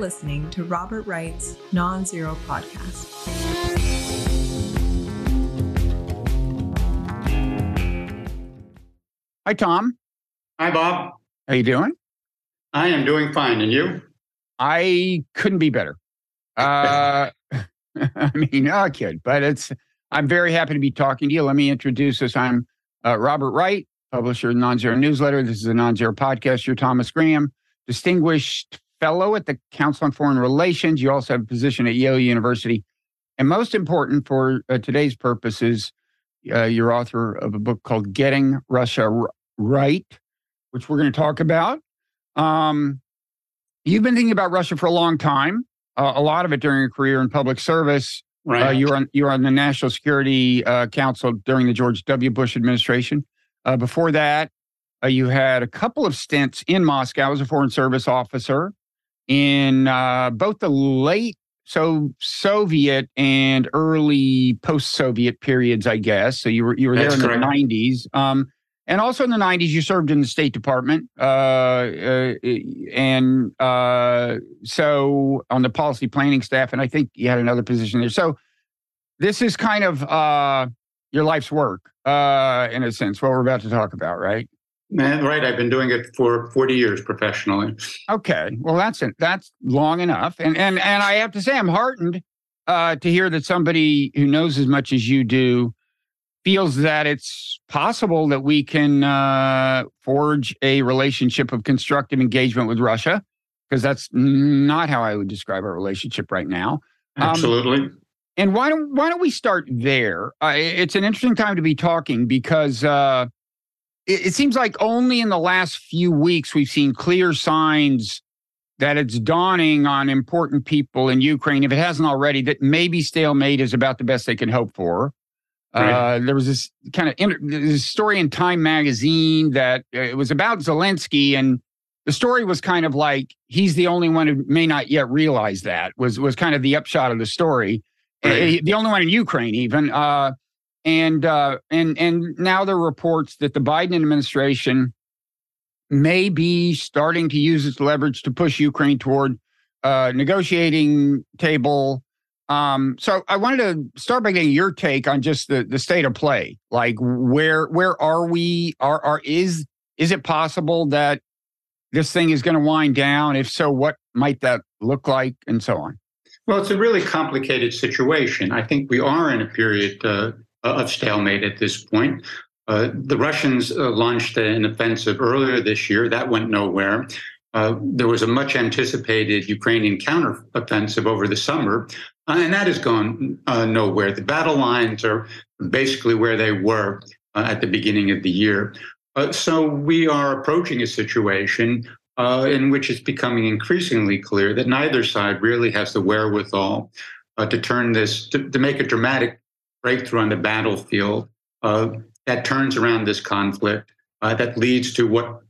listening to Robert Wright's Non Zero Podcast. Hi, Tom. Hi, Bob. How you doing? I am doing fine, and you? I couldn't be better. Uh, I mean, no, I kid, but it's. I'm very happy to be talking to you. Let me introduce us. I'm uh, Robert Wright, publisher of the Non-Zero Newsletter. This is a Non-Zero podcast. You're Thomas Graham, distinguished fellow at the Council on Foreign Relations. You also have a position at Yale University, and most important for uh, today's purposes, uh, you're author of a book called "Getting Russia R- Right," which we're going to talk about. Um, you've been thinking about Russia for a long time. Uh, a lot of it during your career in public service. Right. Uh, you were on you were on the National Security uh, Council during the George W. Bush administration. Uh, before that, uh, you had a couple of stints in Moscow as a foreign service officer in uh, both the late so Soviet and early post-Soviet periods, I guess. So you were you were there That's in correct. the nineties. Um, and also in the 90s, you served in the State Department. Uh, uh, and uh, so on the policy planning staff. And I think you had another position there. So this is kind of uh, your life's work, uh, in a sense, what we're about to talk about, right? Man, right. I've been doing it for 40 years professionally. Okay. Well, that's it. That's long enough. And and and I have to say, I'm heartened uh, to hear that somebody who knows as much as you do feels that it's possible that we can uh, forge a relationship of constructive engagement with Russia, because that's not how I would describe our relationship right now. Um, Absolutely. And why don't why don't we start there? Uh, it's an interesting time to be talking because uh, it, it seems like only in the last few weeks we've seen clear signs that it's dawning on important people in Ukraine, if it hasn't already, that maybe stalemate is about the best they can hope for. Right. Uh, there was this kind of inter- this story in Time magazine that uh, it was about Zelensky, and the story was kind of like he's the only one who may not yet realize that was was kind of the upshot of the story. Right. Uh, the only one in Ukraine, even. Uh, and uh, and and now there are reports that the Biden administration may be starting to use its leverage to push Ukraine toward uh, negotiating table. Um, so I wanted to start by getting your take on just the the state of play. Like where where are we? Are are is is it possible that this thing is going to wind down? If so, what might that look like, and so on? Well, it's a really complicated situation. I think we are in a period uh, of stalemate at this point. Uh, the Russians uh, launched an offensive earlier this year. That went nowhere. Uh, there was a much anticipated Ukrainian counteroffensive over the summer, uh, and that has gone uh, nowhere. The battle lines are basically where they were uh, at the beginning of the year. Uh, so we are approaching a situation uh, in which it's becoming increasingly clear that neither side really has the wherewithal uh, to turn this, to, to make a dramatic breakthrough on the battlefield uh, that turns around this conflict, uh, that leads to what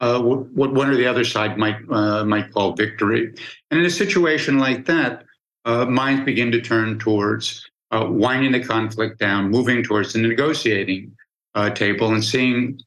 uh, what one or the other side might uh, might call victory. And in a situation like that, uh, minds begin to turn towards uh, winding the conflict down, moving towards the negotiating table, and seeing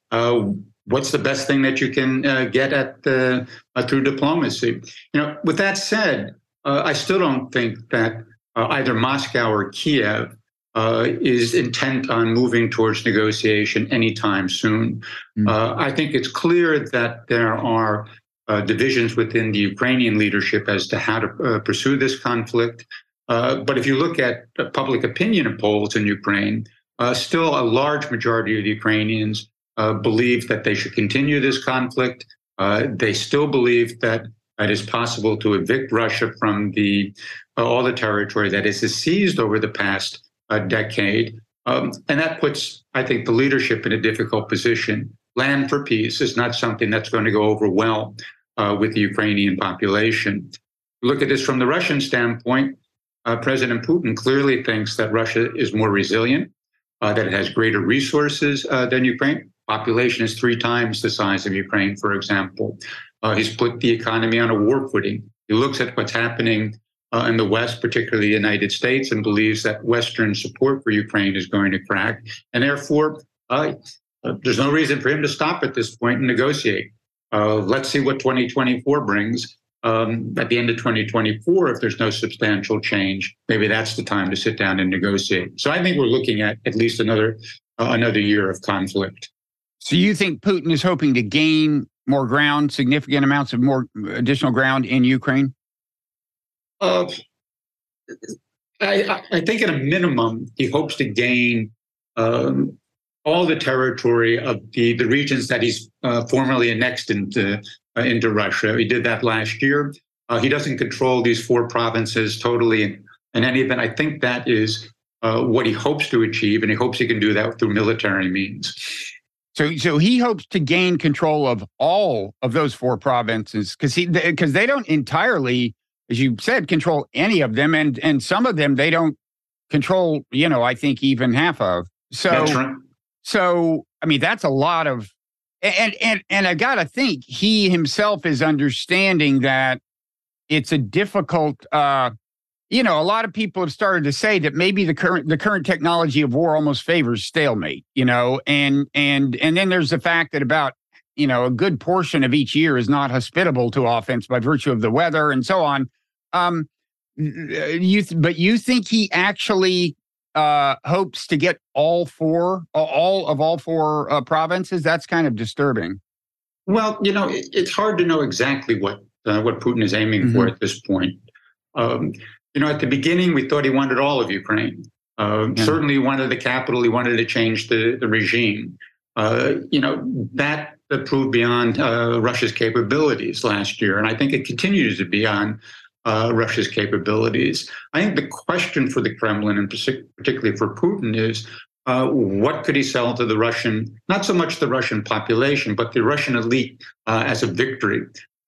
what's the best thing that you can uh, get at the, uh, through diplomacy. You know, with that said, uh, I still don't think that either Moscow or Kiev uh, is intent on moving towards negotiation anytime soon. Mm. Uh, I think it's clear that there are uh, divisions within the Ukrainian leadership as to how to uh, pursue this conflict. Uh, but if you look at uh, public opinion polls in Ukraine, uh, still a large majority of the Ukrainians uh, believe that they should continue this conflict. Uh, they still believe that it is possible to evict Russia from the uh, all the territory that it has seized over the past uh, decade, um, and that puts, I think, the leadership in a difficult position. Land for peace is not something that's going to go over well uh, with the Ukrainian population. Look at this from the Russian standpoint. Uh, President Putin clearly thinks that Russia is more resilient, uh, that it has greater resources uh, than Ukraine. Population is three times the size of Ukraine, for example. Uh, he's put the economy on a war footing. He looks at what's happening uh, in the West, particularly the United States, and believes that Western support for Ukraine is going to crack. And therefore, uh, uh, there's no reason for him to stop at this point and negotiate. Uh, let's see what 2024 brings. um, at the end of 2024, if there's no substantial change, maybe that's the time to sit down and negotiate. So I think we're looking at at least another uh, another year of conflict. So you think Putin is hoping to gain more ground, significant amounts of more additional ground in Ukraine? Uh, I, I think at a minimum, he hopes to gain um, all the territory of the, the regions that he's uh, formerly annexed into, uh, into Russia. He did that last year. Uh, he doesn't control these four provinces totally. In, in any event, I think that is uh, what he hopes to achieve, and he hopes he can do that through military means. So, so he hopes to gain control of all of those four provinces because he because they don't entirely, as you said, control any of them, and and some of them they don't control. You know, I think even half of. So, right. so I mean, that's a lot of, and and and I gotta think he himself is understanding that it's a difficult. uh you know, a lot of people have started to say that maybe the current the current technology of war almost favors stalemate, you know, and and and then there's the fact that about you know a good portion of each year is not hospitable to offense by virtue of the weather and so on. Um, you th- but you think he actually uh, hopes to get all four, all of all four uh, provinces? That's kind of disturbing. Well, you know, it, it's hard to know exactly what uh, what Putin is aiming mm-hmm. for at this point. Um, you know, at the beginning, we thought he wanted all of Ukraine. Uh, yeah. Certainly, he wanted the capital. He wanted to change the, the regime. Uh, you know, that proved beyond uh, Russia's capabilities last year. And I think it continues to be beyond uh, Russia's capabilities. I think the question for the Kremlin, and particularly for Putin, is uh, what could he sell to the Russian, not so much the Russian population, but the Russian elite uh, as a victory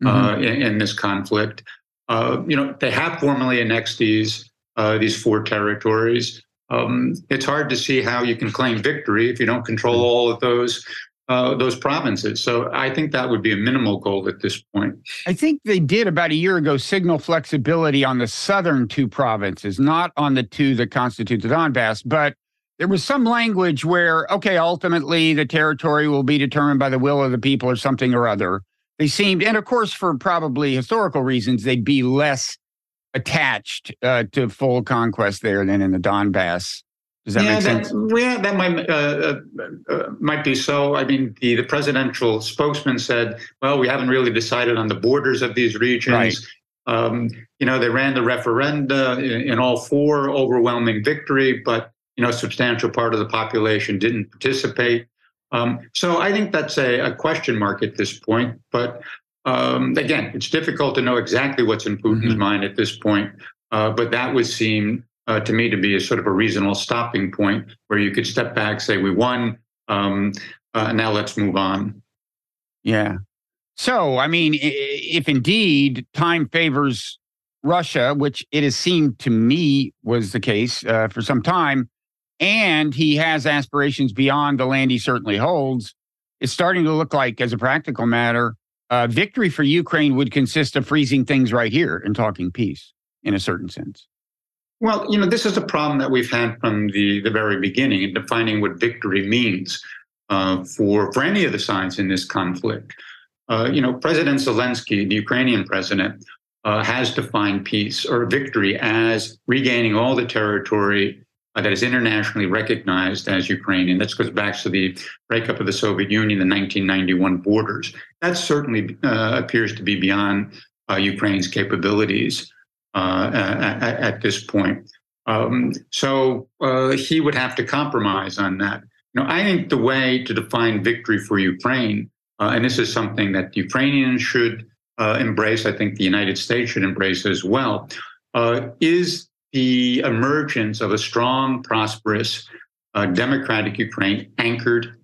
mm-hmm. in, in, this conflict? Uh, you know, they have formally annexed these uh, these four territories. Um, it's hard to see how you can claim victory if you don't control all of those uh, those provinces. So I think that would be a minimal goal at this point. I think they did about a year ago signal flexibility on the southern two provinces, not on the two that constitute the Donbass, but there was some language where, okay, ultimately the territory will be determined by the will of the people or something or other they seemed, and of course, for probably historical reasons, they'd be less attached uh, to full conquest there than in the Donbass. Does that yeah, make sense? That, yeah, that might uh, uh, uh, might be so. I mean, the, the presidential spokesman said, "Well, we haven't really decided on the borders of these regions." Right. Um, you know, they ran the referenda in, in all four, overwhelming victory, but you know, a substantial part of the population didn't participate. Um, so I think that's a, a, question mark at this point. But um, again, it's difficult to know exactly what's in Putin's mm-hmm. mind at this point. Uh, but that would seem uh, to me to be a sort of a reasonable stopping point where you could step back, say, we won, um, uh, now let's move on. Yeah. So, I mean, if indeed time favors Russia, which it has seemed to me was the case uh, for some time, and he has aspirations beyond the land he certainly holds, it's starting to look like, as a practical matter, uh, victory for Ukraine would consist of freezing things right here and talking peace in a certain sense. Well, you know, this is a problem that we've had from the, the very beginning in defining what victory means uh, for, for any of the sides in this conflict. Uh, you know, President Zelensky, the Ukrainian president, uh, has defined peace or victory as regaining all the territory uh, that is internationally recognized as Ukrainian. That goes back to the breakup of the Soviet Union, the 1991 borders. That certainly uh, appears to be beyond uh, Ukraine's capabilities uh, at, at, this point. Um, so uh, he would have to compromise on that. You know, I think the way to define victory for Ukraine, uh, and this is something that Ukrainians should embrace, I think the United States should embrace as well, is the emergence of a strong, prosperous, uh, democratic Ukraine anchored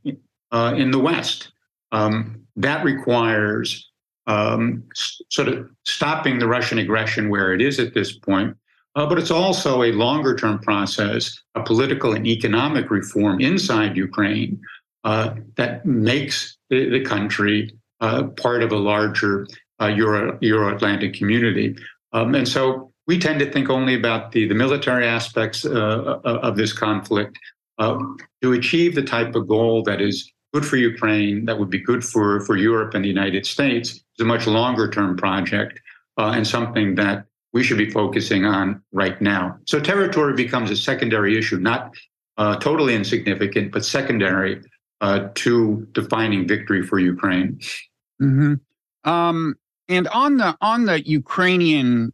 uh, in the West. Um, that requires um, sort of stopping the Russian aggression where it is at this point. Uh, but it's also a longer term process, a political and economic reform inside Ukraine uh, that makes the, the country uh, part of a larger uh, Euro Atlantic community. Um, and so we tend to think only about the, the military aspects uh, uh, of this conflict. To achieve the type of goal that is good for Ukraine, that would be good for, for Europe and the United States, is a much longer term project. uh, and something that we should be focusing on right now. So territory becomes a secondary issue, not uh, totally insignificant, but secondary uh, to defining victory for Ukraine. Mm-hmm. Um, and on the on the Ukrainian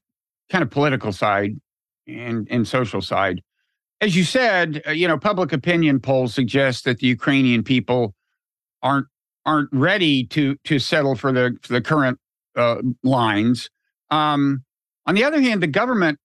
kind of political side and and social side, as you said, uh, you know, public opinion polls suggest that the Ukrainian people aren't aren't ready to to settle for the for the current uh, lines. Um, on the other hand, the government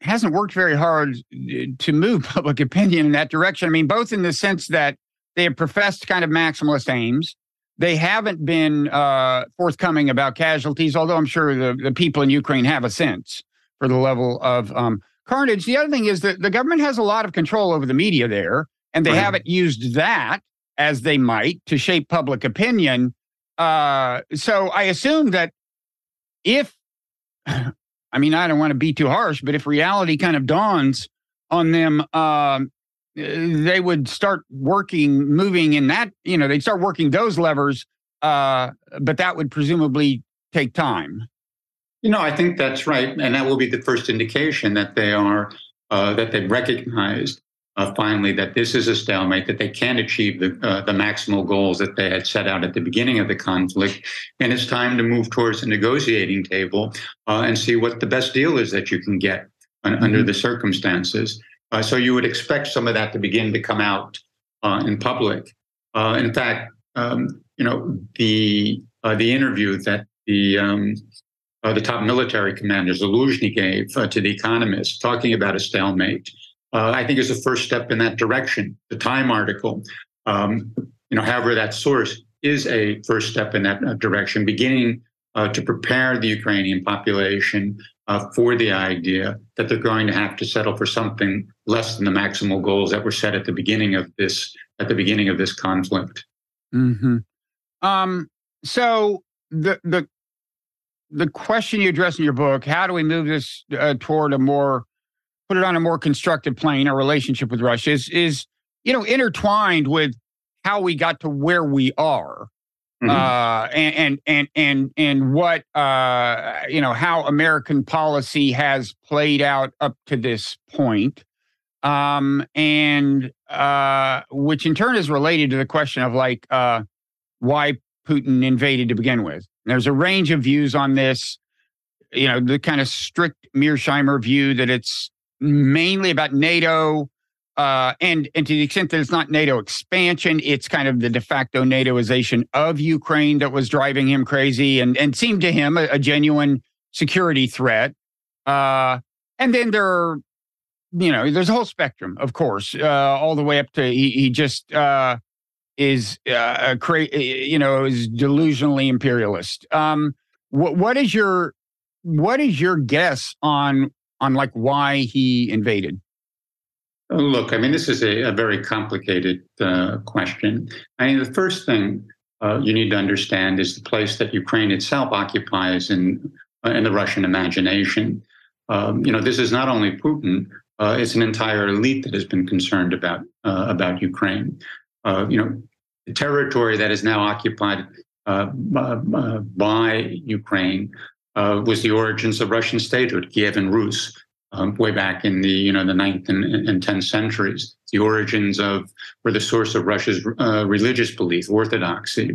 hasn't worked very hard uh, to move public opinion in that direction. I mean, both in the sense that they have professed kind of maximalist aims. They haven't been uh, forthcoming about casualties, although I'm sure the, the people in Ukraine have a sense for the level of um, carnage. The other thing is that the government has a lot of control over the media there, and they right. haven't used that as they might to shape public opinion. Uh, so I assume that if, I mean, I don't want to be too harsh, but if reality kind of dawns on them, um, they would start working, moving in that, you know, they'd start working those levers, uh, but that would presumably take time. You know, I think that's right, and that will be the first indication that they are uh, that they've recognized uh, finally that this is a stalemate, that they can't achieve the uh, the maximal goals that they had set out at the beginning of the conflict, and it's time to move towards the negotiating table uh, and see what the best deal is that you can get under the circumstances. Uh, so you would expect some of that to begin to come out uh, in public. in fact, um, you know the the interview that the um, uh, the top military commander Zaluzhny gave uh, to The Economist, talking about a stalemate, uh, I think is the first step in that direction. The Time article, um, you know, however, that source is a first step in that uh, direction, beginning uh, to prepare the Ukrainian population uh, for the idea that they're going to have to settle for something less than the maximal goals that were set at the beginning of this at the beginning of this conflict. Mm-hmm. Um, so the the the question you address in your book, how do we move this uh, toward a more, put it on a more constructive plane, our relationship with Russia is, is, you know, intertwined with how we got to where we are. Mm-hmm. Uh, and, and, and, and, and what, uh, you know, how American policy has played out up to this point. Um, and, uh, which in turn is related to the question of like, uh, why Putin invaded to begin with. There's a range of views on this. You know, the kind of strict Mearsheimer view that it's mainly about NATO, uh, and and to the extent that it's not NATO expansion, it's kind of the de facto NATOization of Ukraine that was driving him crazy and and seemed to him a, a genuine security threat. Uh, and then there are, you know, there's a whole spectrum, of course, uh, all the way up to he, he just uh, is uh, cra- you know is delusionally imperialist. Um, what what is your what is your guess on on like why he invaded? Look, I mean, this is a, a very complicated uh, question. I mean, the first thing uh, you need to understand is the place that Ukraine itself occupies in uh, in the Russian imagination. Um, you know, this is not only Putin; uh, it's an entire elite that has been concerned about uh, about Ukraine. Uh, you know, the territory that is now occupied uh, uh, uh, by Ukraine uh, was the origins of Russian statehood, Kievan Rus, um, way back in the you know the ninth and, and tenth centuries. The origins of were the source of Russia's uh, religious belief, orthodoxy.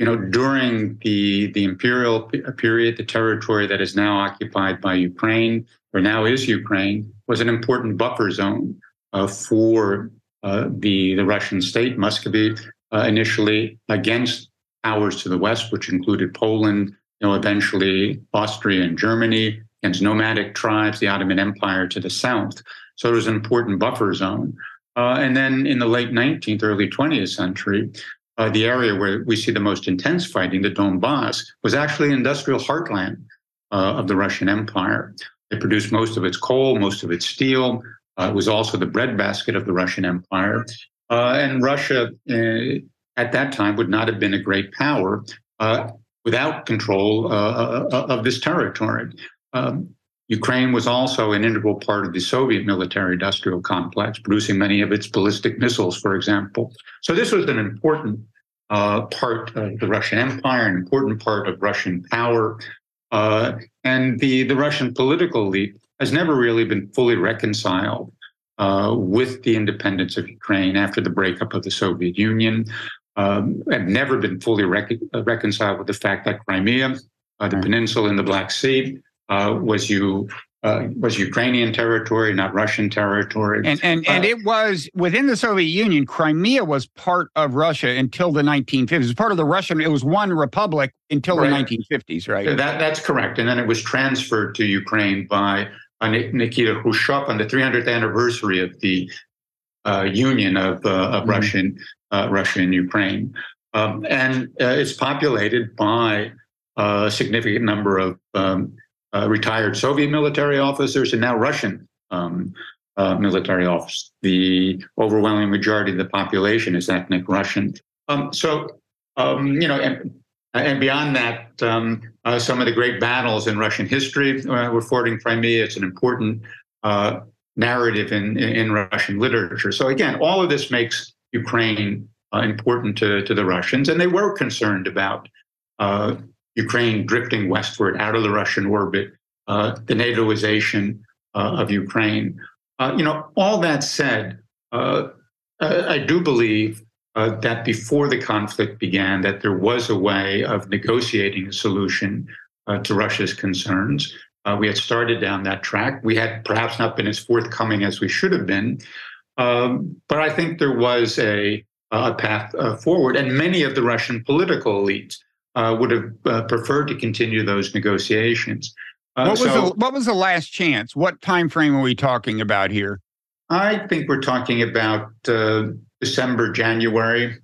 you know, during the the imperial period, the territory that is now occupied by Ukraine, or now is Ukraine, was an important buffer zone for uh, the, the Russian state, Muscovy, uh, initially against powers to the west, which included Poland, you know, eventually Austria and Germany, against nomadic tribes, the Ottoman Empire to the south. So it was an important buffer zone. Uh, and then in the late 19th, early 20th century, uh, the area where we see the most intense fighting, the Donbass, was actually industrial heartland uh, of the Russian Empire. It produced most of its coal, most of its steel, uh, it was also the breadbasket of the Russian Empire. Uh, and Russia uh, at that time would not have been a great power without control uh, of this territory. Um, Ukraine was also an integral part of the Soviet military industrial complex, producing many of its ballistic missiles, for example. So this was an important uh, part of the Russian Empire, an important part of Russian power. Uh, and the, the Russian political elite has never really been fully reconciled uh, with the independence of Ukraine after the breakup of the Soviet Union. Um, have never been fully rec- uh, reconciled with the fact that Crimea, uh, the peninsula in the Black Sea, uh, was you uh, was Ukrainian territory, not Russian territory. And and and uh, it was within the Soviet Union. Crimea was part of Russia until the 1950s. It was part of the Russian. It was one republic until right. the 1950s, right? That that's correct. And then it was transferred to Ukraine by uh, Nikita Khrushchev on the 300th anniversary of the union of uh, of mm-hmm. Russian Russia and Ukraine. Um, and it's populated by a significant number of um, uh, retired Soviet military officers and now Russian um, uh, military officers. The overwhelming majority of the population is ethnic Russian. Um, so, um, you know, and, and beyond that, um, uh, some of the great battles in Russian history uh, were fought in Crimea. It's an important uh, narrative in, in, Russian literature. So, again, all of this makes Ukraine uh, important to, to the Russians, and they were concerned about Ukraine drifting westward out of the Russian orbit, uh, the NATOization uh, of Ukraine. Uh, you know, all that said, uh, I do believe uh, that before the conflict began, that there was a way of negotiating a solution uh, to Russia's concerns. We had started down that track. We had perhaps not been as forthcoming as we should have been, um, but I think there was a, a path forward, and many of the Russian political elites uh, would have uh, preferred to continue those negotiations. Uh, what was so, the what was the last chance? What time frame are we talking about here? I think we're talking about uh, December, January,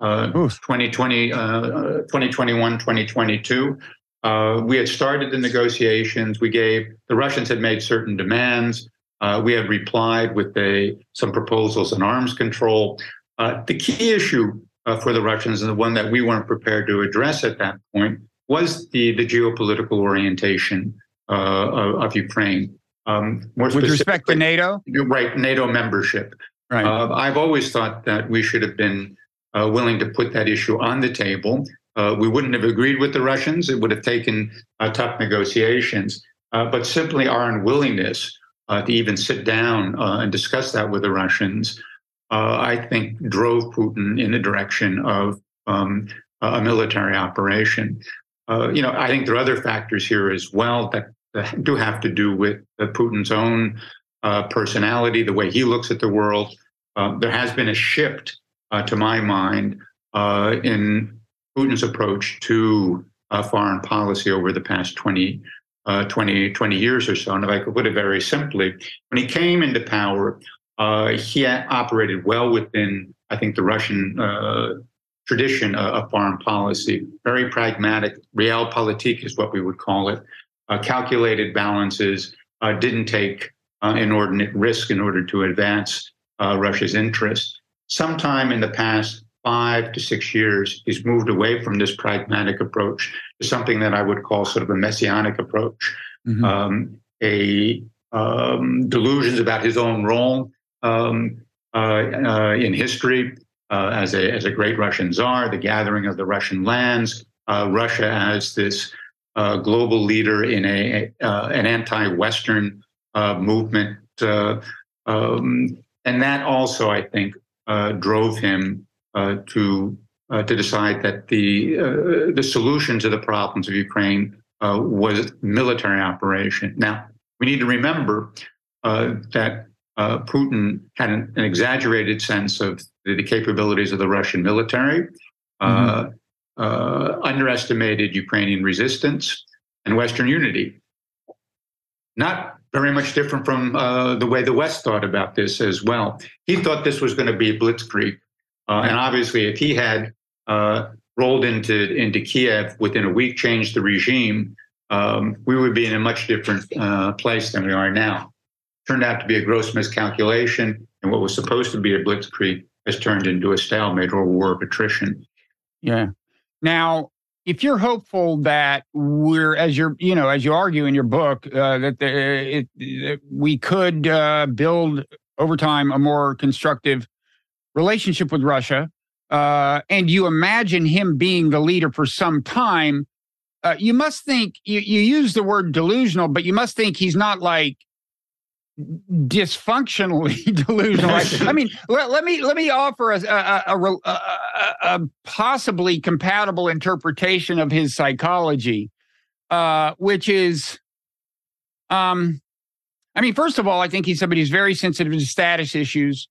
2020, 2021, 2022. Uh, we had started the negotiations. We gave the Russians had made certain demands. Uh, we had replied with a, some proposals on arms control. Uh, the key issue uh, for the Russians and the one that we weren't prepared to address at that point was the, the geopolitical orientation uh, of, of, Ukraine. Um, With respect to NATO? Right, NATO membership. Right. Uh, I've always thought that we should have been uh, willing to put that issue on the table. Uh, we wouldn't have agreed with the Russians. It would have taken uh, tough negotiations. but simply our unwillingness to even sit down and discuss that with the Russians uh, I think drove Putin in the direction of um, a military operation. Uh, you know, I think there are other factors here as well that, that do have to do with uh, Putin's own uh, personality, the way he looks at the world. Uh, there has been a shift, uh, to my mind, in Putin's approach to foreign policy over the past 20, 20, 20 years or so. And if I could put it very simply, when he came into power, uh, he operated well within, I think, the Russian uh, tradition of foreign policy. Very pragmatic, realpolitik is what we would call it. Uh, calculated balances, uh, didn't take uh, inordinate risk in order to advance uh, Russia's interests. Sometime in the past five to six years, he's moved away from this pragmatic approach to something that I would call sort of a messianic approach. Mm-hmm. Um, a um, delusions about his own role um, uh, uh, in history uh, as, a, as a great Russian czar, the gathering of the Russian lands, Russia as this global leader in a, an anti-Western movement. Um, and that also, I think, drove him to uh, to decide that the uh, the solution to the problems of Ukraine uh, was military operation. Now we need to remember that uh, Putin had an, an, exaggerated sense of the, the, capabilities of the Russian military, uh, mm-hmm. uh, underestimated Ukrainian resistance and Western unity. Not very much different from uh, the way the West thought about this as well. He thought this was going to be a blitzkrieg. Uh, and obviously, if he had uh, rolled into, into Kiev within a week, changed the regime, um, we would be in a much different place than we are now turned out to be a gross miscalculation, and what was supposed to be a blitzkrieg has turned into a stalemate or a war of attrition. Yeah. Now, if you're hopeful that we're, as you're, you know, as you argue in your book, uh, that the, it, that we could uh, build over time a more constructive relationship with Russia, uh, and you imagine him being the leader for some time, uh, you must think you, you use the word delusional, but you must think he's not like dysfunctionally delusional. I mean, let, let, me let me offer a a, a, a, possibly compatible interpretation of his psychology, uh, which is, um, I mean, first of all, I think he's somebody who's very sensitive to status issues,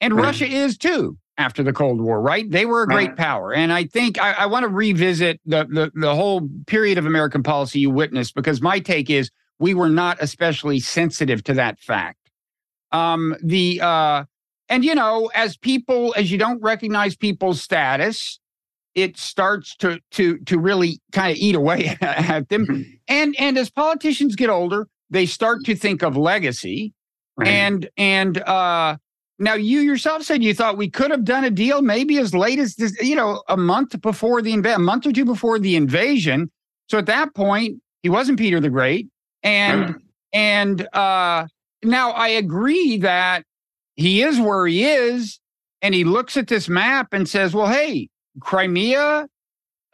and. Russia is too after the Cold War, right? They were a great power. And I think I, I want to revisit the, the, the whole period of American policy you witnessed because my take is we were not especially sensitive to that fact. Um, the uh, and you know, as people, as you don't recognize people's status, it starts to to to really kind of eat away at them. Mm-hmm. And and as politicians get older, they start to think of legacy. Right. And and uh now, you yourself said you thought we could have done a deal maybe as late as this, you know, a month before the invasion, a month or two before the invasion. So at that point, he wasn't Peter the Great, and and uh, now I agree that he is where he is, and he looks at this map and says, "Well, hey, Crimea,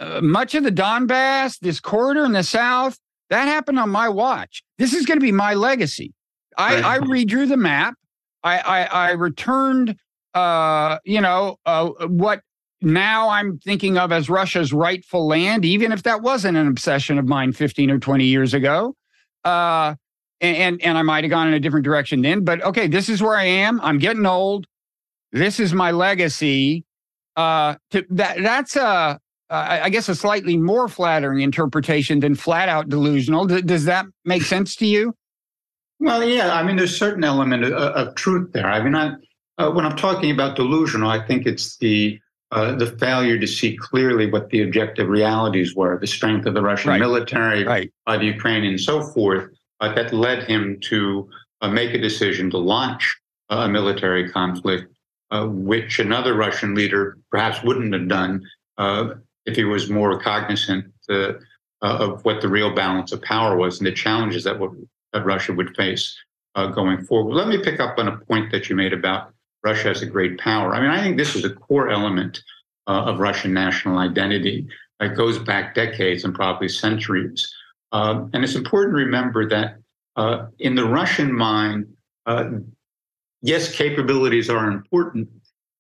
uh, much of the Donbass, this corridor in the south, that happened on my watch. This is going to be my legacy." I, I redrew the map. I, I, I returned, uh, you know, uh, what now I'm thinking of as Russia's rightful land, even if that wasn't an obsession of mine 15 or 20 years ago. Uh, and and I might have gone in a different direction then, but okay, this is where I am. I'm getting old. This is my legacy. Uh, to, that that's a I guess a slightly more flattering interpretation than flat out delusional. Does that make sense to you? Well, yeah. I mean, there's a certain element of, of truth there. I mean, I, uh, when I'm talking about delusional, I think it's the uh, the failure to see clearly what the objective realities were, the strength of the Russian right. military, right. Uh, the Ukraine, and so forth, uh, that led him to uh, make a decision to launch a military conflict, uh, which another Russian leader perhaps wouldn't have done if he was more cognizant of what the real balance of power was and the challenges that would that Russia would face uh, going forward. Let me pick up on a point that you made about Russia as a great power. I mean, I think this is a core element uh, of Russian national identity that goes back decades and probably centuries. Uh, and it's important to remember that uh, in the Russian mind, uh, yes, capabilities are important,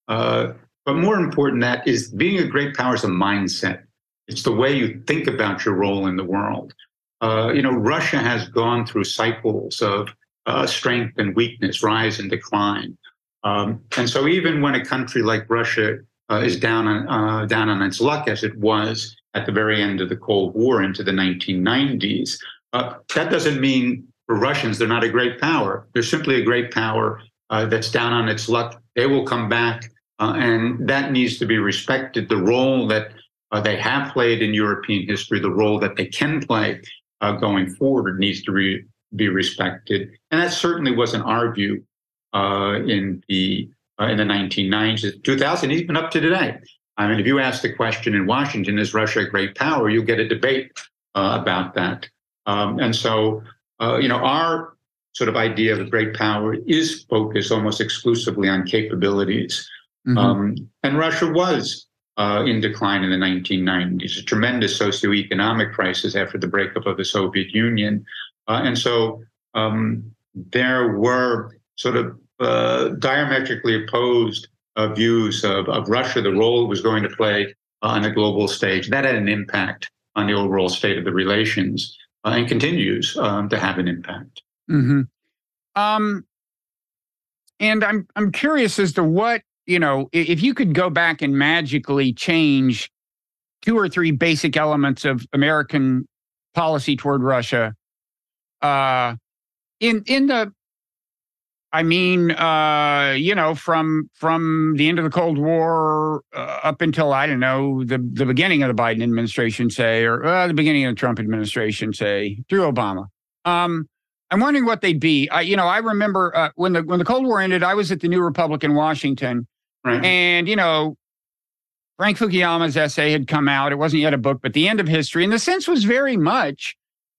uh, but more important that is being a great power is a mindset. It's the way you think about your role in the world. Uh, you know, Russia has gone through cycles of uh, strength and weakness, rise and decline. Um, and so, even when a country like Russia uh, is down on uh, down on its luck, as it was at the very end of the Cold War into the 1990s, uh, that doesn't mean for Russians they're not a great power. They're simply a great power that's down on its luck. They will come back, and that needs to be respected. The role that they have played in European history, the role that they can play uh, going forward needs to re- be respected, and that certainly wasn't our view uh, in the uh, in the 1990s, 2000, even up to today. I mean, if you ask the question in Washington, is Russia a great power? You'll get a debate uh, about that. Um, and so, uh, you know, our sort of idea of a great power is focused almost exclusively on capabilities. Mm-hmm. Um, and Russia was uh, in decline in the 1990s, a tremendous socioeconomic crisis after the breakup of the Soviet Union. Uh, and so um, there were sort of uh, diametrically opposed uh, views of, of Russia, the role it was going to play on a global stage. That had an impact on the overall state of the relations uh, and continues um, to have an impact. Mm-hmm. Um, and I'm I'm curious as to what you know, if you could go back and magically change two or three basic elements of American policy toward Russia, uh, in in the, I mean, uh, you know, from from the end of the Cold War uh, up until I don't know the the beginning of the Biden administration, say, or uh, the beginning of the Trump administration, say, through Obama. Um, I'm wondering what they'd be. I, you know, I remember uh, when the when the Cold War ended, I was at the New Republic in Washington, Right. And, you know, Frank Fukuyama's essay had come out. It wasn't yet a book, but the end of history. And the sense was very much,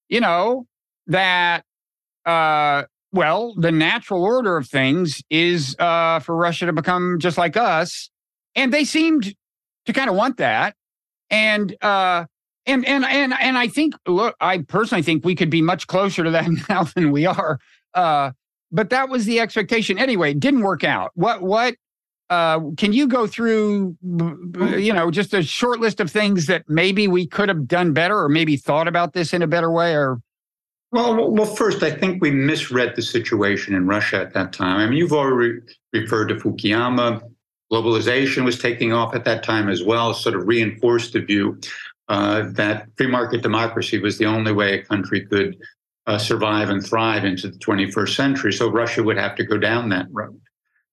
you know, that, uh, well, the natural order of things is uh, for Russia to become just like us. And they seemed to kind of want that. And uh, and and and and I think look, I personally think we could be much closer to that now than we are. Uh, but that was the expectation anyway. It didn't work out. What what uh, can you go through, you know, just a short list of things that maybe we could have done better, or maybe thought about this in a better way, or? Well, well, first, I think we misread the situation in Russia at that time. I mean, you've already referred to Fukuyama. Globalization was taking off at that time as well, sort of reinforced the view uh, that free market democracy was the only way a country could uh, survive and thrive into the 21st century. So Russia would have to go down that road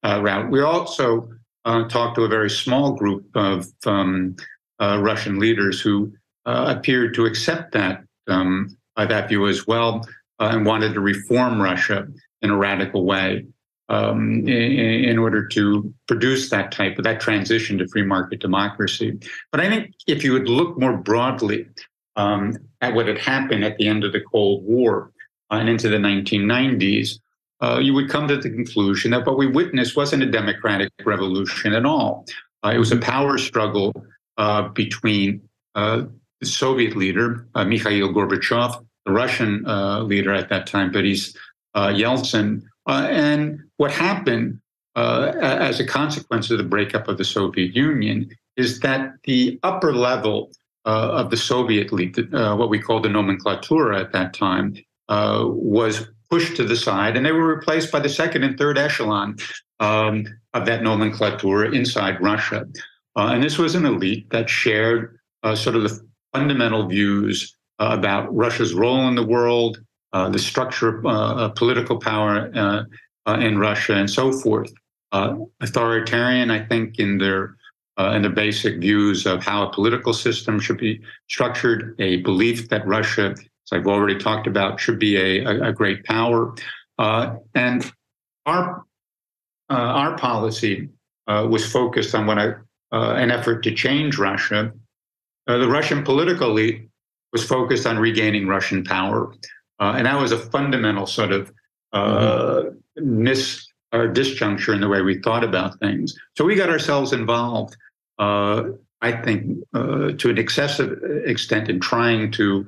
uh, route. We also uh, talked to a very small group of um, uh, Russian leaders who uh, appeared to accept that um, that view as well and wanted to reform Russia in a radical way um, in, in, order to produce that type of that transition to free market democracy. But I think if you would look more broadly um, at what had happened at the end of the Cold War and into the 1990s, uh, you would come to the conclusion that what we witnessed wasn't a democratic revolution at all. Uh, it was a power struggle uh, between uh, the Soviet leader, uh, Mikhail Gorbachev, the Russian uh, leader at that time, Boris Yeltsin. and what happened as a consequence of the breakup of the Soviet Union is that the upper level of the Soviet elite, what we call the nomenclatura at that time, was pushed to the side, and they were replaced by the second and third echelon um, of that nomenclatura inside Russia. Uh, and this was an elite that shared uh, sort of the fundamental views uh, about Russia's role in the world, uh, the structure uh, of political power uh, in Russia, and so forth. authoritarian, I think, in their in the basic views of how a political system should be structured, a belief that Russia as I've already talked about, should be a, a, great power. Uh, and our uh, our policy uh, was focused on what I, uh, an effort to change Russia. Uh, the Russian political elite was focused on regaining Russian power, uh, and that was a fundamental sort of mm-hmm. miss or disjuncture in the way we thought about things. So we got ourselves involved. I think to an excessive extent in trying to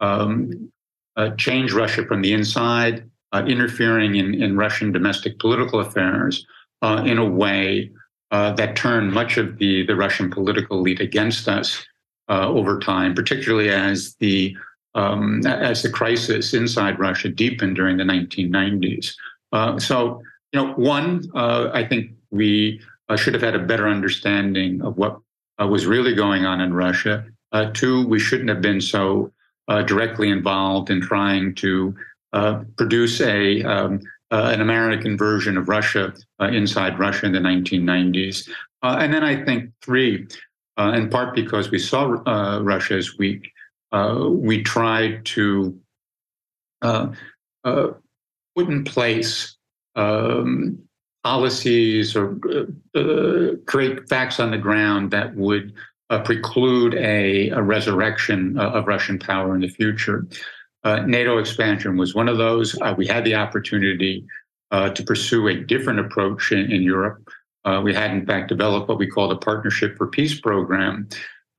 um, uh, change Russia from the inside, uh, interfering in, in Russian domestic political affairs uh, in a way uh, that turned much of the, the Russian political elite against us uh, over time, particularly as the um, as the crisis inside Russia deepened during the 1990s. Uh, so, you know, one, I think we should have had a better understanding of what was really going on in Russia. two, we shouldn't have been so uh, directly involved in trying to uh, produce a um, uh, an American version of Russia uh, inside Russia in the 1990s. Uh, and then I think three, in part because we saw Russia as weak, we tried to put in place um, policies or create facts on the ground that would uh, preclude a, a resurrection uh, of Russian power in the future. Uh, NATO expansion was one of those. Uh, we had the opportunity uh, to pursue a different approach in, in Europe. Uh, we had, in fact, developed what we call the Partnership for Peace program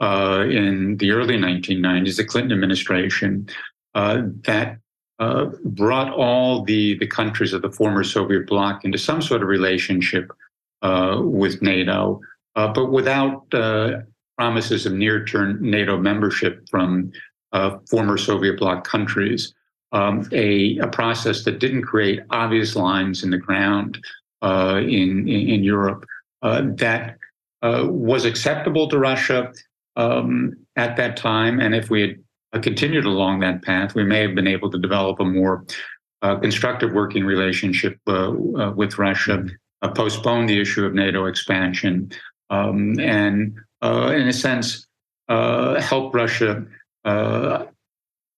in the early 1990s, the Clinton administration, that brought all the, the countries of the former Soviet bloc into some sort of relationship with NATO. Uh, but without uh, promises of near-term NATO membership from uh, former Soviet bloc countries, um, a, a, process that didn't create obvious lines in the ground uh, in, in, in Europe uh, that uh, was acceptable to Russia um, at that time. And if we had uh, continued along that path, we may have been able to develop a more uh, constructive working relationship with Russia, postpone the issue of NATO expansion, um, and Uh, in a sense, uh, help Russia uh,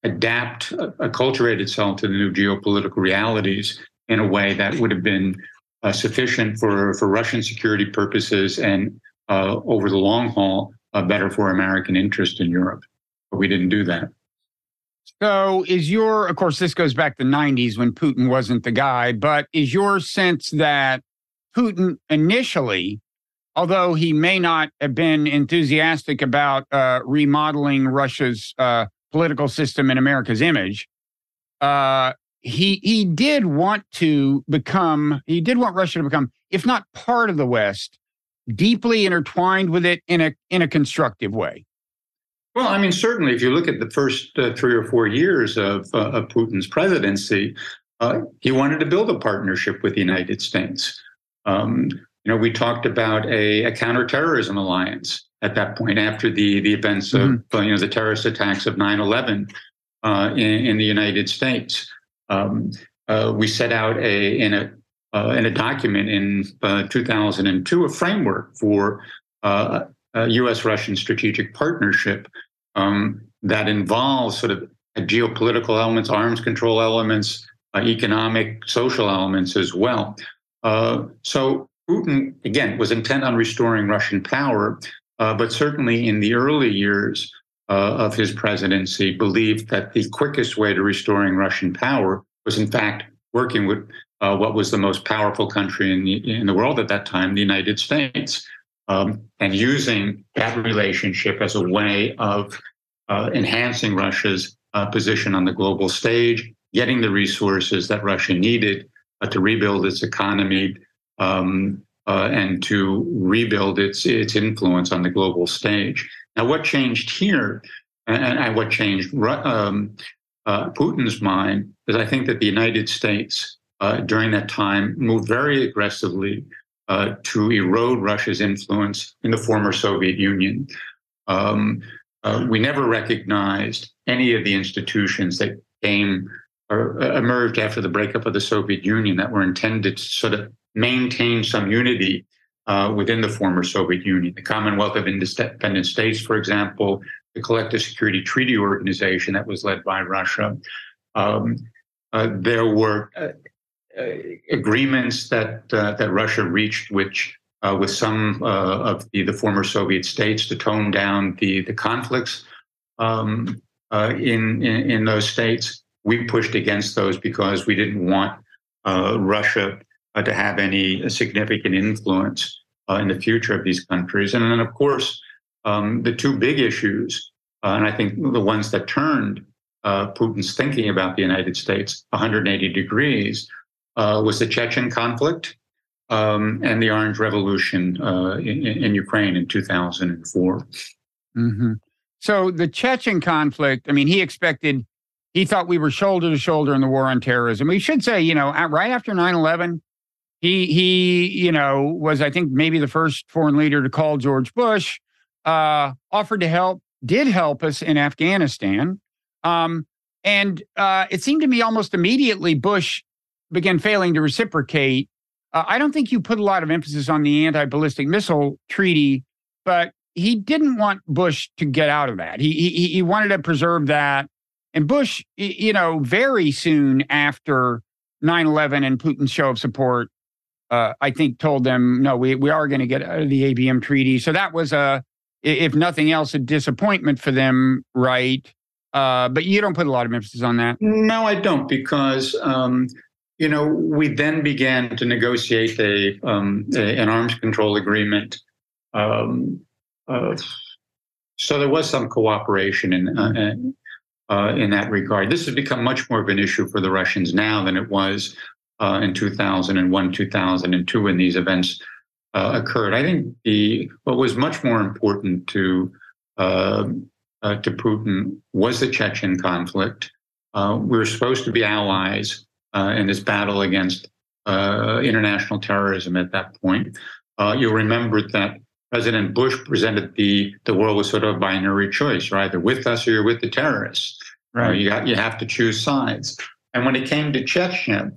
adapt, uh, acculturate itself to the new geopolitical realities in a way that would have been uh, sufficient for, for Russian security purposes and over the long haul, better for American interest in Europe. But we didn't do that. So, is your, of course, this goes back to the 90s when Putin wasn't the guy, but is your sense that Putin initially although he may not have been enthusiastic about uh, remodeling Russia's uh, political system and America's image, uh, he he did want to become he did want Russia to become, if not part of the West, deeply intertwined with it in a in a constructive way. Well, I mean, certainly, if you look at the first uh, three or four years of, uh, of Putin's presidency, uh, he wanted to build a partnership with the United States. Um, you know, we talked about a, a, counterterrorism alliance at that point after the the events mm-hmm. of uh, you know the terrorist attacks of 9/11 uh, in, in, the United States. Um, uh, we set out a in a in a document in 2002 a framework for U.S. Russian strategic partnership um, that involves sort of geopolitical elements, arms control elements, uh, economic, social elements as well. Uh, so Putin, again, was intent on restoring Russian power, uh, but certainly in the early years uh, of his presidency, believed that the quickest way to restoring Russian power was, in fact, working with uh, what was the most powerful country in the, in the world at that time, the United States um, and using that relationship as a way of uh, enhancing Russia's uh, position on the global stage, getting the resources that Russia needed uh, to rebuild its economy um, uh, and to rebuild its its influence on the global stage. Now, what changed here, and, and what changed um, uh, Putin's mind, is I think that the United States uh, during that time moved very aggressively uh, to erode Russia's influence in the former Soviet Union. Um, uh, we never recognized any of the institutions that came or uh, emerged after the breakup of the Soviet Union that were intended to sort of maintain some unity uh, within the former Soviet Union. The Commonwealth of Independent States, for example, the Collective Security Treaty Organization that was led by Russia. Um, uh, there were uh, uh, agreements that uh, that Russia reached, which uh, with some of the, the former Soviet states to tone down the the conflicts um, in, in, in those states. We pushed against those because we didn't want Russia to have any significant influence in the future of these countries. And then, of course, um, the two big issues, uh, and I think the ones that turned uh, Putin's thinking about the United States 180 degrees uh, was the Chechen conflict um, and the Orange Revolution uh, in, in, Ukraine in 2004. Mm-hmm. So the Chechen conflict, I mean, he expected, he thought we were shoulder to shoulder in the war on terrorism. We should say, you know, right after 9 11, he, he, you know, was, I think, maybe the first foreign leader to call George Bush, uh, offered to help, did help us in Afghanistan. Um, and uh, it seemed to me almost immediately Bush began failing to reciprocate. Uh, I don't think you put a lot of emphasis on the anti ballistic missile treaty, but he didn't want Bush to get out of that. He, he, he wanted to preserve that. And Bush, you know, very soon after 9 11 and Putin's show of support, uh, I think told them, no, we, we are going to get out of the ABM treaty. So that was a, if nothing else, a disappointment for them, right? Uh, but you don't put a lot of emphasis on that. No, I don't, because um, you know, we then began to negotiate a, um, a an arms control agreement. Um, uh, so there was some cooperation in uh, uh, in that regard. This has become much more of an issue for the Russians now than it was uh, in 2001, 2002, when these events uh, occurred. I think the what was much more important to uh, to Putin was the Chechen conflict. we were supposed to be allies uh, in this battle against uh, international terrorism at that point. Uh, you'll remember that President Bush presented the the world with sort of a binary choice: you're either with us or you're with the terrorists. Right. you got you have to choose sides. And when it came to Chechnya,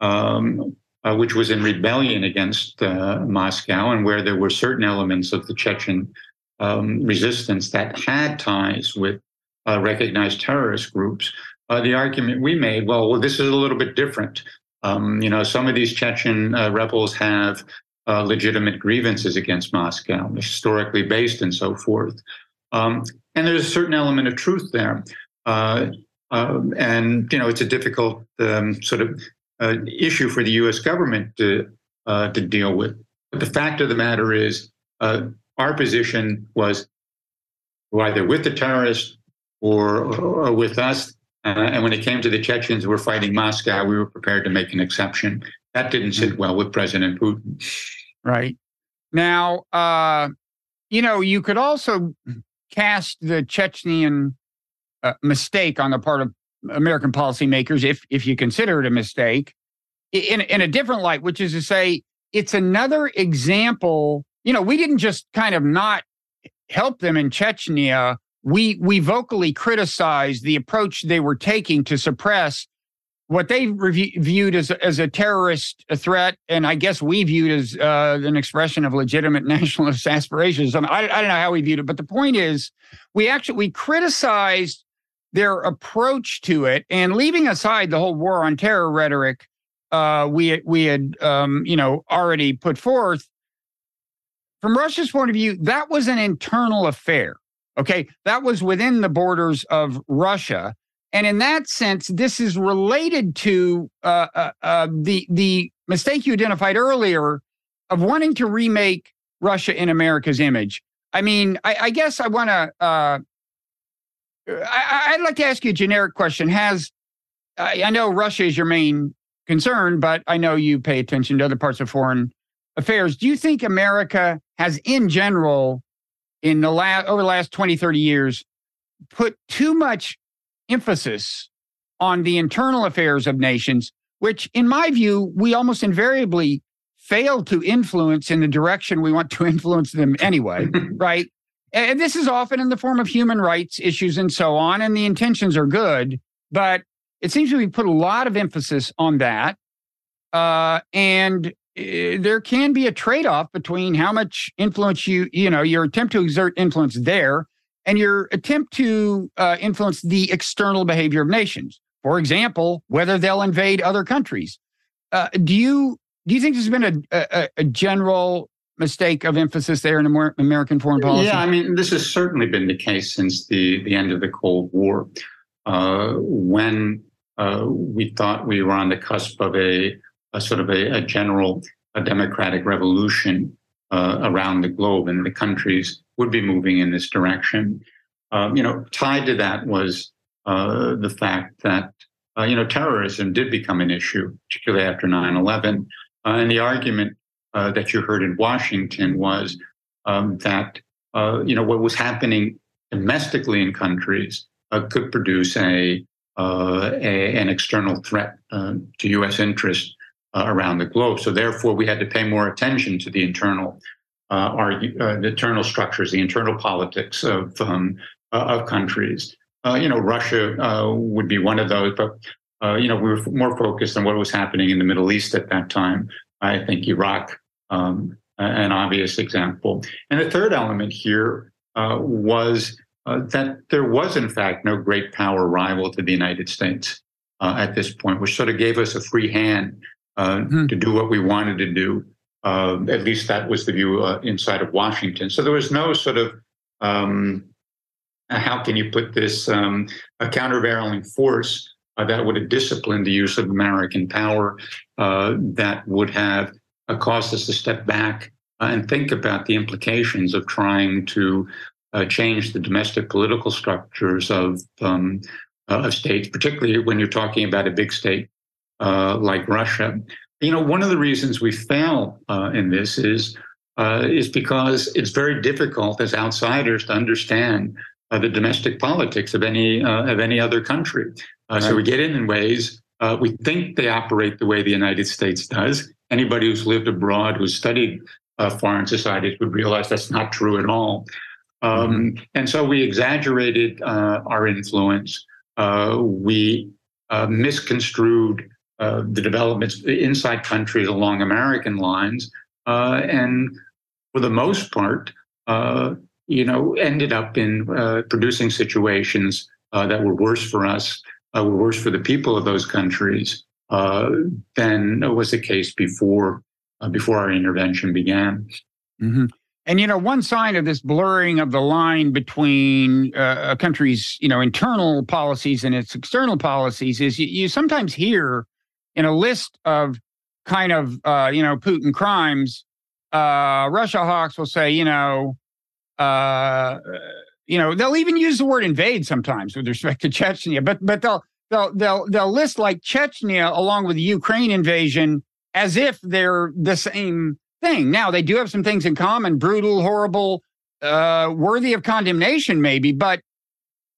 um, uh, which was in rebellion against uh, Moscow, and where there were certain elements of the Chechen um, resistance that had ties with uh, recognized terrorist groups, uh, the argument we made, well, well, this is a little bit different. Um, you know, some of these Chechen uh, rebels have uh, legitimate grievances against Moscow, historically based and so forth. Um, and there's a certain element of truth there. Uh, um, and, you know, it's a difficult um, sort of uh, issue for the US government to, uh, to deal with. But the fact of the matter is, uh, our position was either with the terrorists or, or with us. Uh, and when it came to the Chechens who were fighting Moscow, we were prepared to make an exception. That didn't sit well with President Putin. Right. Now, uh, you know, you could also cast the Chechnyan uh, mistake on the part of American policymakers, if if you consider it a mistake, in in a different light, which is to say, it's another example. You know, we didn't just kind of not help them in Chechnya. We we vocally criticized the approach they were taking to suppress what they viewed as as a terrorist threat, and I guess we viewed as uh, an expression of legitimate nationalist aspirations. I, mean, I, I don't know how we viewed it, but the point is, we actually we criticized their approach to it, and leaving aside the whole war on terror rhetoric, uh, we we had um, you know already put forth. From Russia's point of view, that was an internal affair. Okay, that was within the borders of Russia and in that sense, this is related to uh, uh, uh, the the mistake you identified earlier of wanting to remake Russia in America's image. I mean, I, I guess I want to. I, would like to ask you a generic question. Has I, I know Russia is your main concern, but I know you pay attention to other parts of foreign affairs. Do you think America has, in general, in the last over the last 20, 30 years, put too much emphasis on the internal affairs of nations, which, in my view, we almost invariably fail to influence in the direction we want to influence them anyway, right? And this is often in the form of human rights issues and so on, and the intentions are good, but it seems to be put a lot of emphasis on that. Uh, and uh, there can be a trade-off between how much influence you, you know, your attempt to exert influence there and your attempt to uh, influence the external behavior of nations. For example, whether they'll invade other countries. Uh, do you do you think there's been a, a, a, general mistake of emphasis there in American foreign policy? Yeah, I mean, this has certainly been the case since the the end of the Cold War, uh, when uh, we thought we were on the cusp of a, a sort of a, a general a democratic revolution uh, around the globe, and the countries would be moving in this direction. Um, you know, tied to that was uh, the fact that uh, you know terrorism did become an issue, particularly after 9/11, uh, and the argument uh, that you heard in Washington was um, that uh, you know what was happening domestically in countries could produce a, a, an external threat to U.S. interests around the globe. So therefore, we had to pay more attention to the internal uh, our uh, the internal structures, the internal politics of um, uh, of countries. you know, Russia would be one of those, but you know, we were more focused on what was happening in the Middle East at that time. I think Iraq, um, an obvious example. And the third element here was that there was, in fact, no great power rival to the United States at this point, which sort of gave us a free hand mm-hmm. to do what we wanted to do uh, at least that was the view uh, inside of Washington. So there was no sort of um, how can you put this um, a countervailing force uh, that would have disciplined the use of American power uh, that would have uh, caused us to step back uh, and think about the implications of trying to change the domestic political structures of um, of states, particularly when you're talking about a big state like Russia. You know, one of the reasons we fail uh, in this is uh, is because it's very difficult as outsiders to understand uh, the domestic politics of any uh, of any other country. Right. Uh, so we get in in ways uh, we think they operate the way the United States does. Anybody who's lived abroad, who's studied foreign societies, would realize that's not true at all. Um, mm-hmm. And so we exaggerated our influence. we misconstrued uh, the developments inside countries along American lines, uh, and for the most part, uh, you know, ended up in uh, producing situations uh, that were worse for us, were worse for the people of those countries than was the case before before our intervention began. Mm-hmm. And you know, one sign of this blurring of the line between uh, a country's you know internal policies and its external policies is you, you sometimes hear in a list of kind of uh, you know Putin crimes, uh, Russia hawks will say, you know, uh, you know, they'll even use the word invade sometimes with respect to Chechnya, but but they'll they'll they'll they'll list like Chechnya along with the Ukraine invasion as if they're the same thing. Now they do have some things in common: brutal, horrible, uh, worthy of condemnation, maybe, but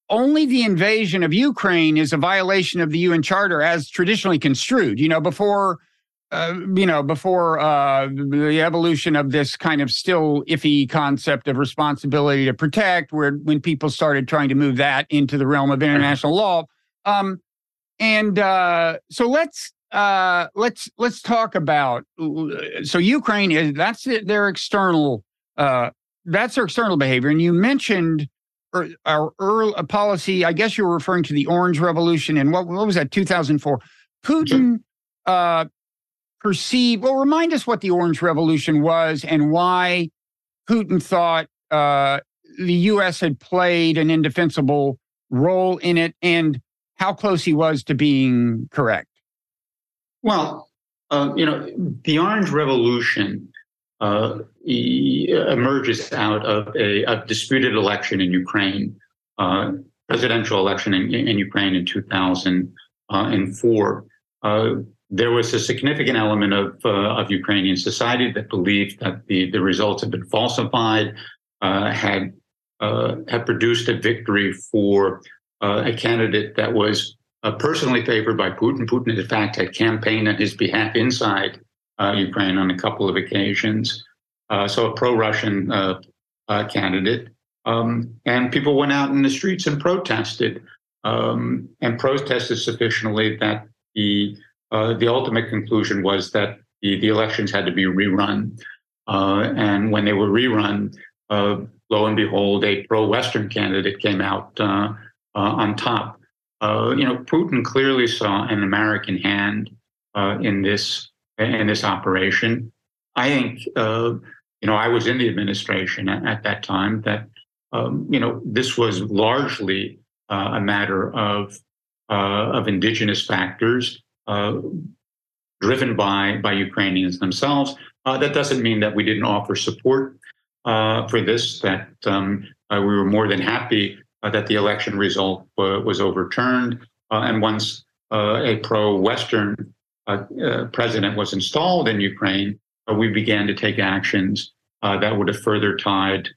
only the invasion of Ukraine is a violation of the UN Charter as traditionally construed. You know, before uh, you know, before uh, the evolution of this kind of still iffy concept of responsibility to protect, where when people started trying to move that into the realm of international law, um, and uh, so let's uh, let's let's talk about so Ukraine is that's their external uh, that's their external behavior, and you mentioned our early policy. I guess you were referring to the Orange Revolution and what what was that 2004? Putin uh, perceive, well, remind us what the Orange Revolution was and why Putin thought uh, the U.S. had played an indefensible role in it and how close he was to being correct. Well, uh, you know, the Orange Revolution uh, emerges out of a, a, disputed election in Ukraine, uh, presidential election in, in, Ukraine in 2004. There was a significant element of, uh, of Ukrainian society that believed that the, the results had been falsified, uh, had uh, had produced a victory for uh, a candidate that was uh, personally favored by Putin. Putin, in fact, had campaigned on his behalf inside uh, Ukraine on a couple of occasions. so a pro-Russian candidate, um, and people went out in the streets and protested, um, and protested sufficiently that the uh, the ultimate conclusion was that the, the elections had to be rerun. Uh, and when they were rerun, uh, lo and behold, a pro-Western candidate came out uh, uh, on top. you know, Putin clearly saw an American hand in this in this operation. I think, you know, I was in the administration at, at that time. That um, you know, this was largely a matter of of indigenous factors Uh, driven by by Ukrainians themselves. Uh, that doesn't mean that we didn't offer support uh, for this. That um, uh, we were more than happy uh, that the election result was overturned. and once a pro-Western president was installed in Ukraine, we began to take actions that would have further tied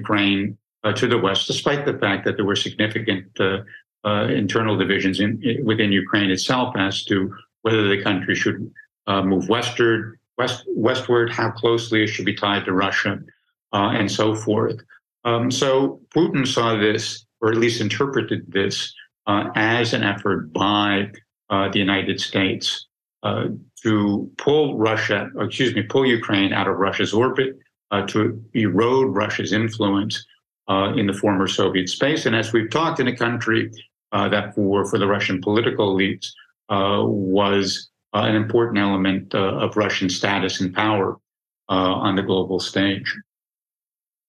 Ukraine to the West, despite the fact that there were significant uh, internal divisions in, within Ukraine itself as to whether the country should uh, move westward, west, westward, how closely it should be tied to Russia, uh, and so forth. Um, so Putin saw this, or at least interpreted this, uh, as an effort by uh, the United States uh, to pull Russia, excuse me, pull Ukraine out of Russia's orbit, to erode Russia's influence in the former Soviet space. And as we've talked in a country uh, that for, for the Russian political elites uh, was uh, an important element of Russian status and power on the global stage.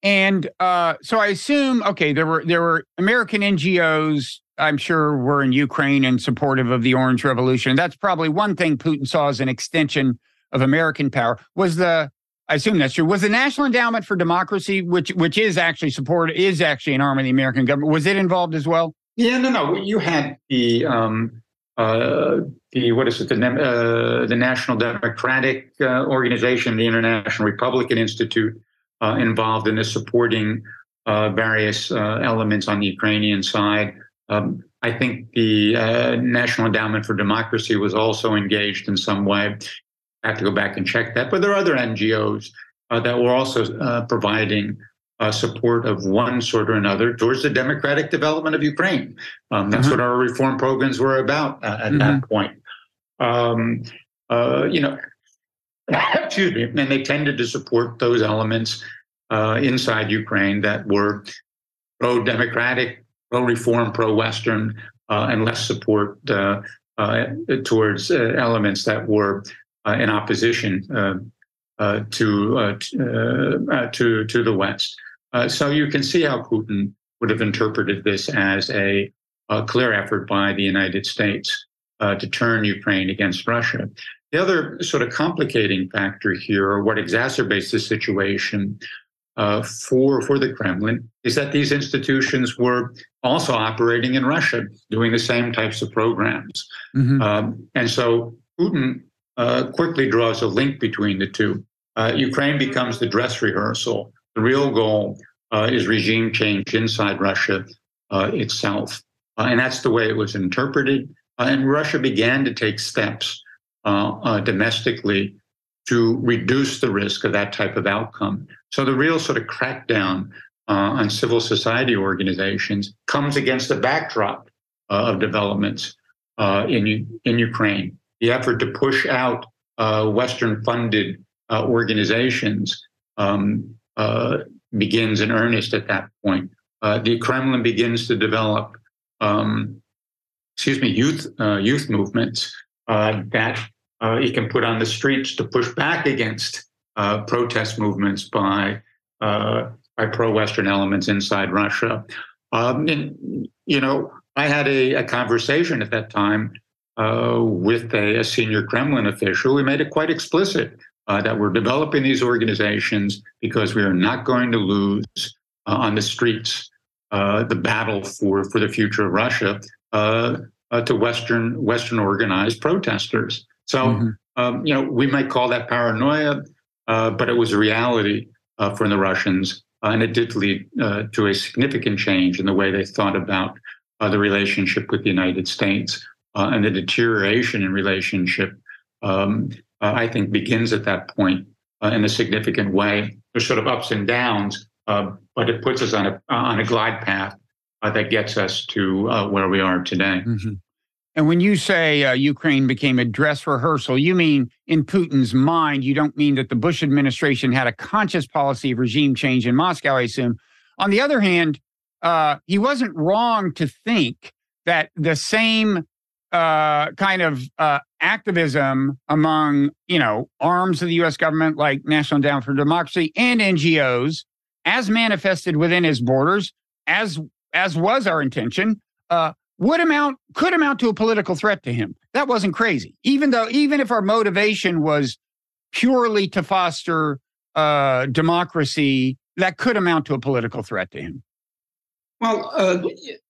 And uh, so I assume, okay, there were there were American NGOs, I'm sure, were in Ukraine and supportive of the Orange Revolution. That's probably one thing Putin saw as an extension of American power. Was the I assume that's true. Was the National Endowment for Democracy, which which is actually support, is actually an arm of the American government, was it involved as well? Yeah, no, no. You had the um, uh, the what is it? The uh, the National Democratic uh, Organization, the International Republican Institute, uh, involved in the supporting uh, various uh, elements on the Ukrainian side. Um, I think the National Endowment for Democracy was also engaged in some way. I have to go back and check that, but there are other NGOs that were also providing uh, support of one sort or another towards the democratic development of Ukraine. Um, that's mm-hmm. what our reform programs were about uh, at mm-hmm. that point. Um, uh, you know, excuse me, and they tended to support those elements uh, inside Ukraine that were pro-democratic, pro-reform, pro-Western, uh, and less support uh, towards elements that were in opposition to to to the West. Uh, so you can see how Putin would have interpreted this as a, a clear effort by the United States uh, to turn Ukraine against Russia. the other sort of complicating factor here, or what exacerbates the situation uh, for for the Kremlin, is that these institutions were also operating in Russia, doing the same types of programs, mm-hmm. um, and so Putin uh, quickly draws a link between the two. Uh, Ukraine becomes the dress rehearsal. The real goal uh, is regime change inside Russia uh, itself. Uh, and that's the way it was interpreted. Uh, and Russia began to take steps domestically to reduce the risk of that type of outcome. So the real sort of crackdown on civil society organizations comes against the backdrop of developments in, in Ukraine. The effort to push out Western funded uh, organizations um, uh, begins in earnest at that point. Uh, the Kremlin begins to develop, um, excuse me, youth uh, youth movements uh, that uh, it can put on the streets to push back against protest movements by by pro-Western elements inside Russia. Um, and you know, I had a, a conversation at that time uh, with a, a, senior Kremlin official who made it quite explicit uh, that we're developing these organizations because we are not going to lose uh, on the streets uh, the battle for, for the future of Russia uh, uh, to Western Western organized protesters. So mm-hmm. um, you know we might call that paranoia, uh, but it was a reality for the Russians, and it did lead to a significant change in the way they thought about the relationship with the United States and the deterioration in relationship um, uh, I think, begins at that point uh, in a significant way. There's sort of ups and downs, uh, but it puts us on a on a glide path that gets us to where we are today. Mm-hmm. And when you say uh, Ukraine became a dress rehearsal, you mean in Putin's mind, you don't mean that the Bush administration had a conscious policy of regime change in Moscow, I assume. On the other hand, uh, he wasn't wrong to think that the same uh, kind of uh, activism among you know arms of the U.S. government like National Endowment for Democracy and NGOs, as manifested within his borders, as as was our intention, uh, would amount could amount to a political threat to him. That wasn't crazy, even though even if our motivation was purely to foster uh, democracy, that could amount to a political threat to him. Well, uh,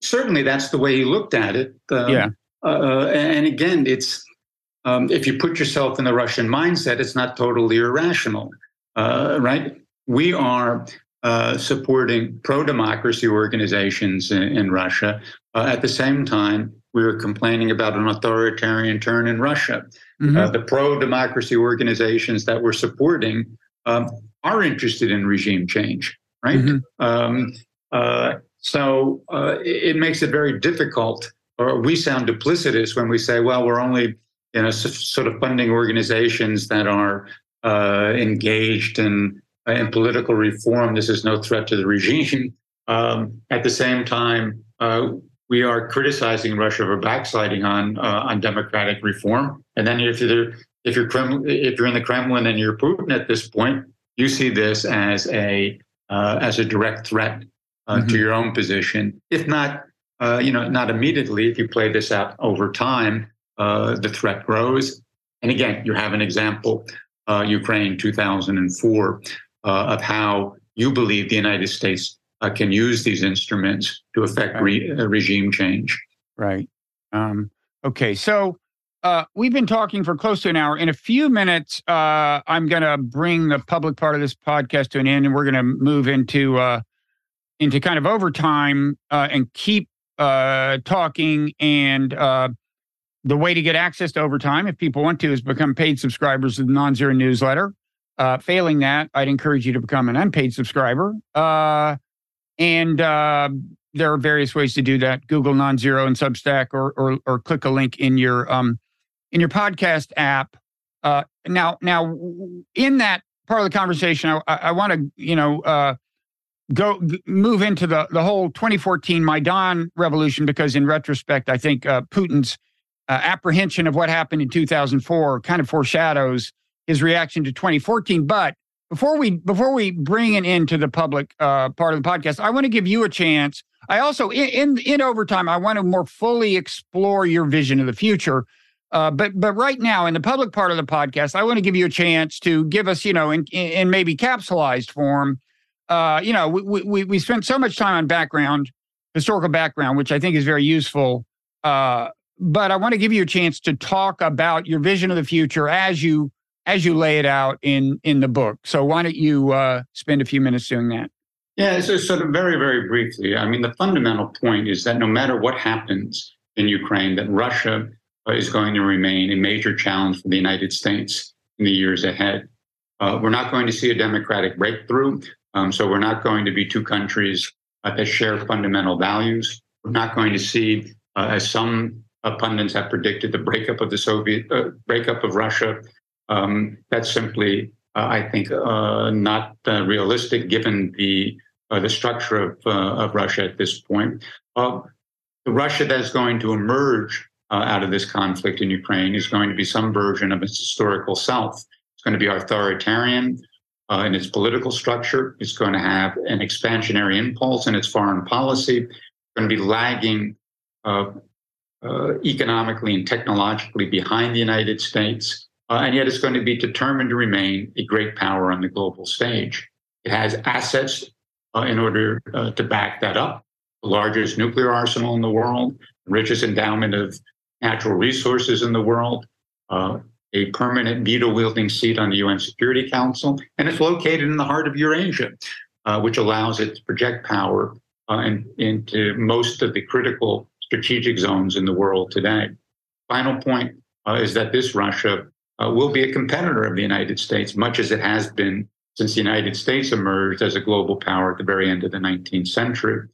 certainly that's the way he looked at it. Um, yeah. Uh, and again, it's um, if you put yourself in the Russian mindset, it's not totally irrational, uh, right? We are uh, supporting pro-democracy organizations in, in Russia. Uh, at the same time, we were complaining about an authoritarian turn in Russia. Mm-hmm. Uh, the pro-democracy organizations that we're supporting um, are interested in regime change, right? Mm-hmm. Um, uh, so it, it makes it very difficult or we sound duplicitous when we say, well, we're only you know sort of funding organizations that are uh, engaged in in political reform. This is no threat to the regime. Um, at the same time, uh, we are criticizing Russia for backsliding on uh, on democratic reform. And then if you're if you're Kremlin, if you're in the Kremlin and you're Putin at this point, you see this as a uh, as a direct threat uh, mm-hmm. to your own position, if not uh, you know, not immediately. If you play this out over time, uh, the threat grows. And again, you have an example, uh, Ukraine 2004, uh, of how you believe the United States uh, can use these instruments to affect re- regime change. Right. Um, okay. So we've been talking for close to an hour. In a few minutes, I'm going to bring the public part of this podcast to an end, and we're going to move into into kind of overtime and keep uh, talking. And uh, the way to get access to overtime, if people want to, is become paid subscribers of the Non Zero newsletter. Uh, failing that, I'd encourage you to become an unpaid subscriber. Uh, and uh, there are various ways to do that: Google Non-Zero and Substack, or or, or click a link in your um, in your podcast app. Uh, now, now, in that part of the conversation, I, I want to you know uh, go move into the the whole 2014 Maidan revolution because in retrospect, I think uh, Putin's uh, apprehension of what happened in 2004 kind of foreshadows his reaction to 2014. But before we before we bring it into the public uh, part of the podcast, I want to give you a chance. I also in, in in overtime, I want to more fully explore your vision of the future. Uh, but but right now in the public part of the podcast, I want to give you a chance to give us, you know, in in maybe capsulized form. Uh, you know, we we we spent so much time on background, historical background, which I think is very useful. Uh, but I want to give you a chance to talk about your vision of the future as you as you lay it out in in the book. So why don't you uh, spend a few minutes doing that? Yeah, so sort of very very briefly. I mean, the fundamental point is that no matter what happens in Ukraine, that Russia is going to remain a major challenge for the United States in the years ahead. Uh, we're not going to see a democratic breakthrough. Um, so we're not going to be two countries uh, that share fundamental values. We're not going to see, uh, as some uh, pundits have predicted, the breakup of the Soviet uh, breakup of Russia. Um, that's simply, uh, I think, not realistic given the the structure of of Russia at this point. the Russia that's going to emerge uh, out of this conflict in Ukraine is going to be some version of its historical self. It's going to be authoritarian uh, in its political structure. It's going to have an expansionary impulse in its foreign policy. It's going to be lagging uh, uh economically and technologically behind the United States. Uh, and yet it's going to be determined to remain a great power on the global stage. It has assets uh, in order to back that up. The largest nuclear arsenal in the world, richest endowment of natural resources in the world, uh, a permanent veto wielding seat on the UN Security Council, and it's located in the heart of Eurasia, uh, which allows it to project power uh, in, into most of the critical strategic zones in the world today. Final point uh, is that this Russia uh, will be a competitor of the United States, much as it has been since the United States emerged as a global power at the very end of the 19th century.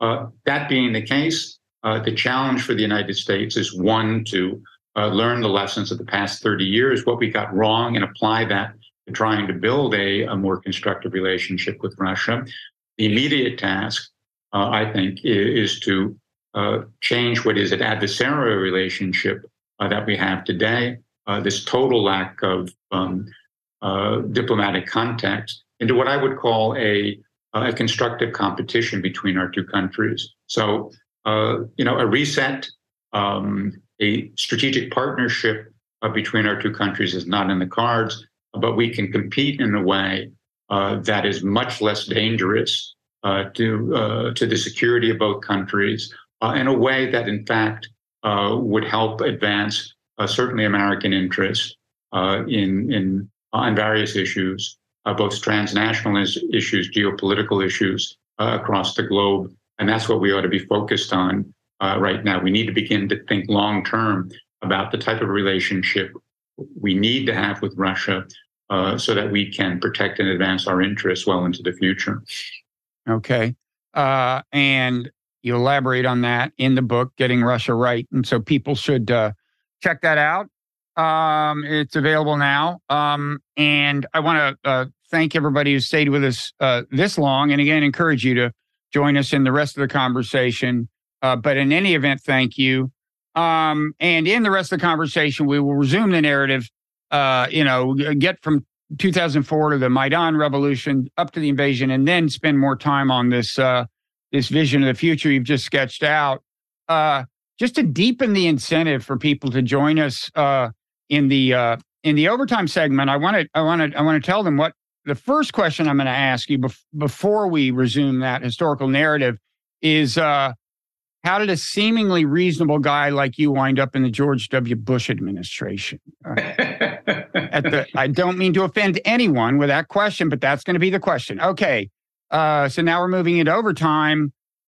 Uh, that being the case, uh, the challenge for the United States is one to uh, learn the lessons of the past 30 years, what we got wrong, and apply that to trying to build a, a more constructive relationship with Russia. The immediate task, uh, I think, is, to change what is an adversarial relationship uh, that we have today, uh, this total lack of um, diplomatic context, into what I would call a, a constructive competition between our two countries. So uh, you know, a reset, um, a strategic partnership uh, between our two countries is not in the cards, but we can compete in a way uh, that is much less dangerous uh, to uh, to the security of both countries, Uh, in a way that, in fact, uh, would help advance uh, certainly American interests in in on various issues, both transnational issues, geopolitical issues across the globe. And that's what we ought to be focused on uh, right now. We need to begin to think long term about the type of relationship we need to have with Russia uh, so that we can protect and advance our interests well into the future. Okay. Uh, and you elaborate on that in the book, Getting Russia Right. And so people should uh, check that out. Um, it's available now. Um, and I want to uh, thank everybody who stayed with us uh, this long. And again, encourage you to join us in the rest of the conversation. Uh, but in any event, thank you. Um, and in the rest of the conversation, we will resume the narrative. Uh, you know, get from 2004 to the Maidan revolution up to the invasion, and then spend more time on this uh, this vision of the future you've just sketched out. Uh, just to deepen the incentive for people to join us uh, in the uh, in the overtime segment, I want to I want to I want to tell them what the first question I'm going to ask you bef- before we resume that historical narrative is uh, how did a seemingly reasonable guy like you wind up in the George W. Bush administration? Uh, the, I don't mean to offend anyone with that question, but that's going to be the question. Okay. Uh, so now we're moving into overtime.